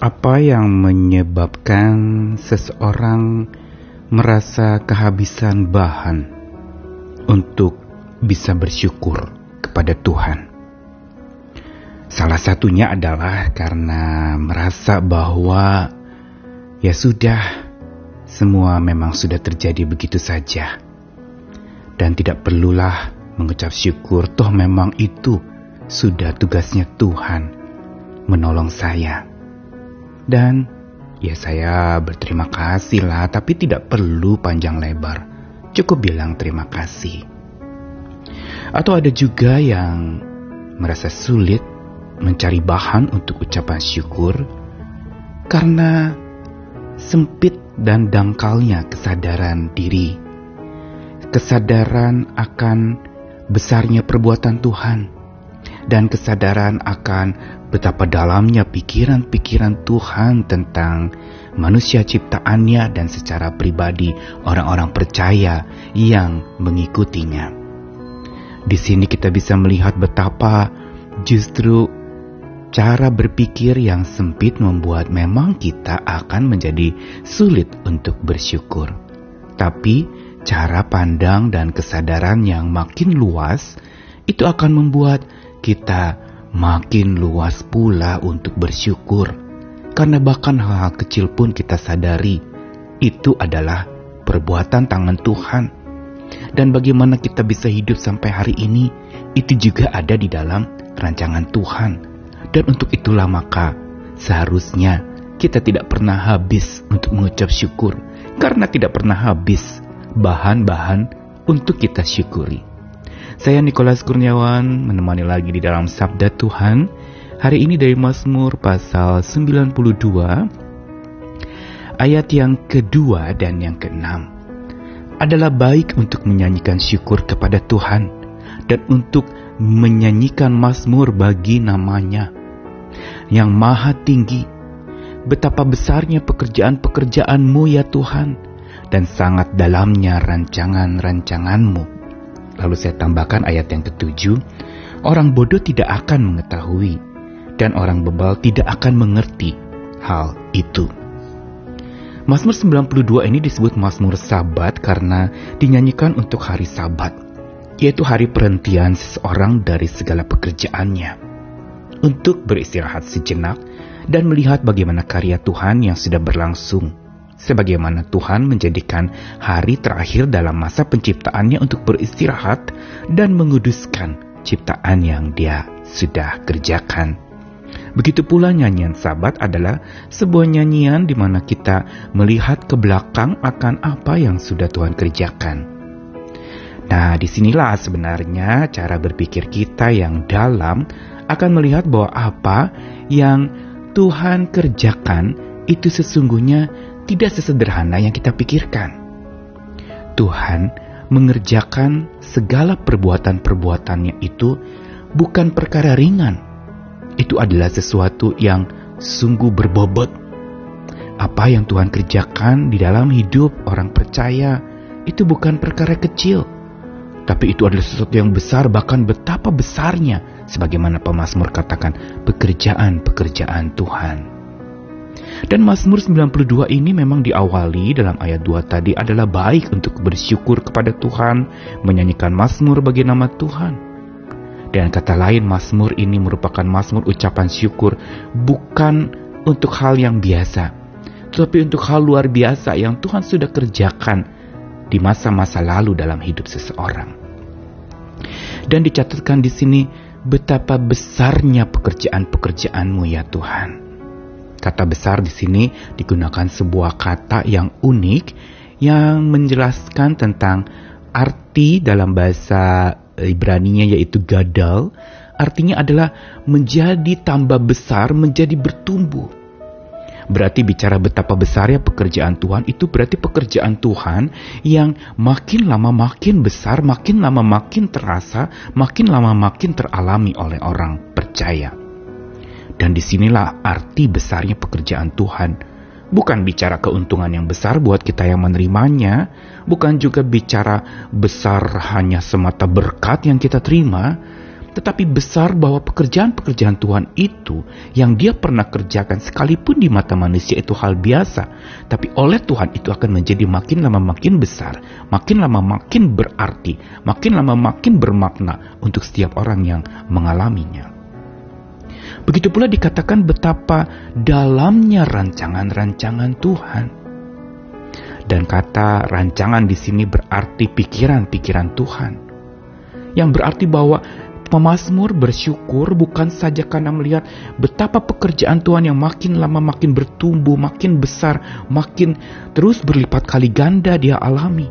Apa yang menyebabkan seseorang merasa kehabisan bahan untuk bisa bersyukur kepada Tuhan? Salah satunya adalah karena merasa bahwa ya sudah, semua memang sudah terjadi begitu saja, dan tidak perlulah mengucap syukur, toh memang itu sudah tugasnya Tuhan menolong saya. Dan ya saya berterima kasih lah, tapi tidak perlu panjang lebar. Cukup bilang terima kasih. Atau ada juga yang merasa sulit mencari bahan untuk ucapan syukur karena sempit dan dangkalnya kesadaran diri. Kesadaran akan besarnya perbuatan Tuhan dan kesadaran akan betapa dalamnya pikiran-pikiran Tuhan tentang manusia ciptaannya dan secara pribadi orang-orang percaya yang mengikutinya. Di sini kita bisa melihat betapa justru cara berpikir yang sempit membuat memang kita akan menjadi sulit untuk bersyukur. Tapi cara pandang dan kesadaran yang makin luas itu akan membuat kita makin luas pula untuk bersyukur. Karena bahkan hal-hal kecil pun kita sadari itu adalah perbuatan tangan Tuhan. Dan bagaimana kita bisa hidup sampai hari ini itu juga ada di dalam rancangan Tuhan. Dan untuk itulah maka seharusnya kita tidak pernah habis untuk mengucap syukur karena tidak pernah habis bahan-bahan untuk kita syukuri. Saya Nikolas Kurniawan menemani lagi di dalam Sabda Tuhan. Hari ini dari Mazmur pasal 92 ayat yang kedua dan yang keenam adalah baik untuk menyanyikan syukur kepada Tuhan dan untuk menyanyikan mazmur bagi namanya yang maha tinggi. Betapa besarnya pekerjaan-pekerjaanmu ya Tuhan dan sangat dalamnya rancangan-rancanganmu. Lalu saya tambahkan ayat yang ketujuh, orang bodoh tidak akan mengetahui dan orang bebal tidak akan mengerti hal itu. Mazmur 92 ini disebut Mazmur Sabat karena dinyanyikan untuk hari Sabat, yaitu hari perhentian seseorang dari segala pekerjaannya, untuk beristirahat sejenak dan melihat bagaimana karya Tuhan yang sudah berlangsung sebagaimana Tuhan menjadikan hari terakhir dalam masa penciptaannya untuk beristirahat dan menguduskan ciptaan yang dia sudah kerjakan. Begitu pula nyanyian sabat adalah sebuah nyanyian di mana kita melihat ke belakang akan apa yang sudah Tuhan kerjakan. Nah, di sinilah sebenarnya cara berpikir kita yang dalam akan melihat bahwa apa yang Tuhan kerjakan itu sesungguhnya tidak sesederhana yang kita pikirkan. Tuhan mengerjakan segala perbuatan-perbuatannya itu bukan perkara ringan. Itu adalah sesuatu yang sungguh berbobot. Apa yang Tuhan kerjakan di dalam hidup orang percaya itu bukan perkara kecil. Tapi itu adalah sesuatu yang besar bahkan betapa besarnya sebagaimana pemazmur katakan pekerjaan-pekerjaan Tuhan. Dan Mazmur 92 ini memang diawali dalam ayat 2 tadi adalah baik untuk bersyukur kepada Tuhan, menyanyikan Mazmur bagi nama Tuhan. Dan kata lain Mazmur ini merupakan Mazmur ucapan syukur bukan untuk hal yang biasa, tetapi untuk hal luar biasa yang Tuhan sudah kerjakan di masa-masa lalu dalam hidup seseorang. Dan dicatatkan di sini betapa besarnya pekerjaan-pekerjaanmu ya Tuhan. Kata besar di sini digunakan sebuah kata yang unik yang menjelaskan tentang arti dalam bahasa Ibrani-nya yaitu gadal. Artinya adalah menjadi tambah besar, menjadi bertumbuh. Berarti bicara betapa besarnya pekerjaan Tuhan itu berarti pekerjaan Tuhan yang makin lama makin besar, makin lama makin terasa, makin lama makin teralami oleh orang percaya. Dan di sinilah arti besarnya pekerjaan Tuhan. Bukan bicara keuntungan yang besar buat kita yang menerimanya, bukan juga bicara besar hanya semata berkat yang kita terima, tetapi besar bahwa pekerjaan-pekerjaan Tuhan itu yang dia pernah kerjakan sekalipun di mata manusia itu hal biasa, tapi oleh Tuhan itu akan menjadi makin lama makin besar, makin lama makin berarti, makin lama makin bermakna untuk setiap orang yang mengalaminya. Begitu pula dikatakan betapa dalamnya rancangan-rancangan Tuhan. Dan kata rancangan di sini berarti pikiran-pikiran Tuhan. Yang berarti bahwa Pemazmur bersyukur bukan saja karena melihat betapa pekerjaan Tuhan yang makin lama makin bertumbuh, makin besar, makin terus berlipat kali ganda dia alami.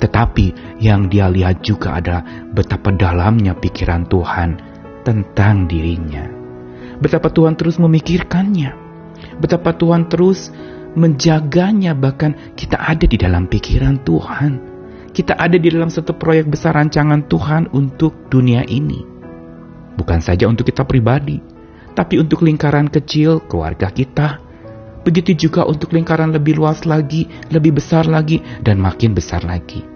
Tetapi yang dia lihat juga ada betapa dalamnya pikiran Tuhan tentang dirinya. Betapa Tuhan terus memikirkannya. Betapa Tuhan terus menjaganya bahkan kita ada di dalam pikiran Tuhan kita ada di dalam satu proyek besar rancangan Tuhan untuk dunia ini. Bukan saja untuk kita pribadi, tapi untuk lingkaran kecil keluarga kita. Begitu juga untuk lingkaran lebih luas lagi, lebih besar lagi, dan makin besar lagi.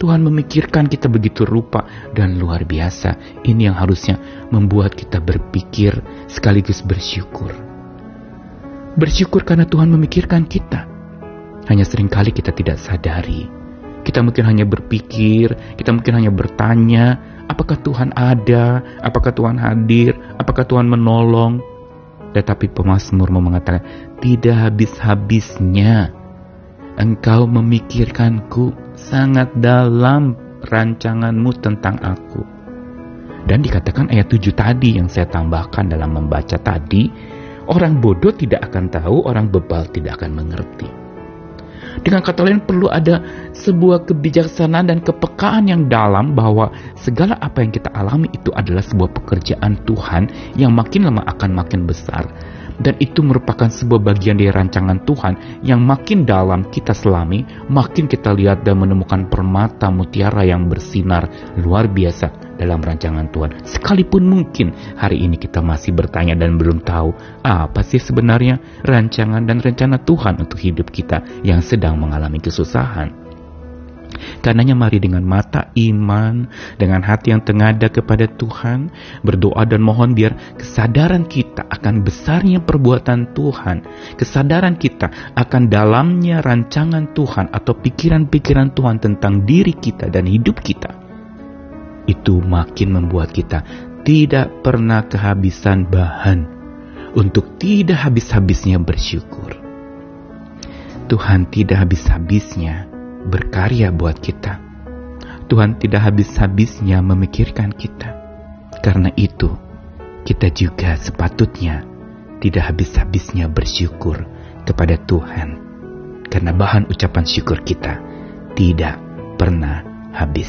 Tuhan memikirkan kita begitu rupa dan luar biasa. Ini yang harusnya membuat kita berpikir sekaligus bersyukur. Bersyukur karena Tuhan memikirkan kita. Hanya sering kali kita tidak sadari kita mungkin hanya berpikir, kita mungkin hanya bertanya, apakah Tuhan ada, apakah Tuhan hadir, apakah Tuhan menolong. Tetapi pemazmur mau mengatakan, tidak habis-habisnya engkau memikirkanku sangat dalam rancanganmu tentang aku. Dan dikatakan ayat 7 tadi yang saya tambahkan dalam membaca tadi, orang bodoh tidak akan tahu, orang bebal tidak akan mengerti. Dengan kata lain perlu ada sebuah kebijaksanaan dan kepekaan yang dalam bahwa segala apa yang kita alami itu adalah sebuah pekerjaan Tuhan yang makin lama akan makin besar. Dan itu merupakan sebuah bagian dari rancangan Tuhan yang makin dalam kita selami, makin kita lihat dan menemukan permata mutiara yang bersinar luar biasa dalam rancangan Tuhan. Sekalipun mungkin hari ini kita masih bertanya dan belum tahu apa sih sebenarnya rancangan dan rencana Tuhan untuk hidup kita yang sedang mengalami kesusahan. Karenanya mari dengan mata iman, dengan hati yang tengada kepada Tuhan, berdoa dan mohon biar kesadaran kita akan besarnya perbuatan Tuhan, kesadaran kita akan dalamnya rancangan Tuhan atau pikiran-pikiran Tuhan tentang diri kita dan hidup kita itu makin membuat kita tidak pernah kehabisan bahan untuk tidak habis-habisnya bersyukur. Tuhan tidak habis-habisnya berkarya buat kita. Tuhan tidak habis-habisnya memikirkan kita. Karena itu, kita juga sepatutnya tidak habis-habisnya bersyukur kepada Tuhan. Karena bahan ucapan syukur kita tidak pernah habis.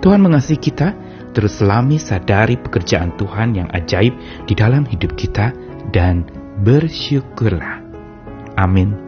Tuhan mengasihi kita, terus selami sadari pekerjaan Tuhan yang ajaib di dalam hidup kita dan bersyukurlah. Amin.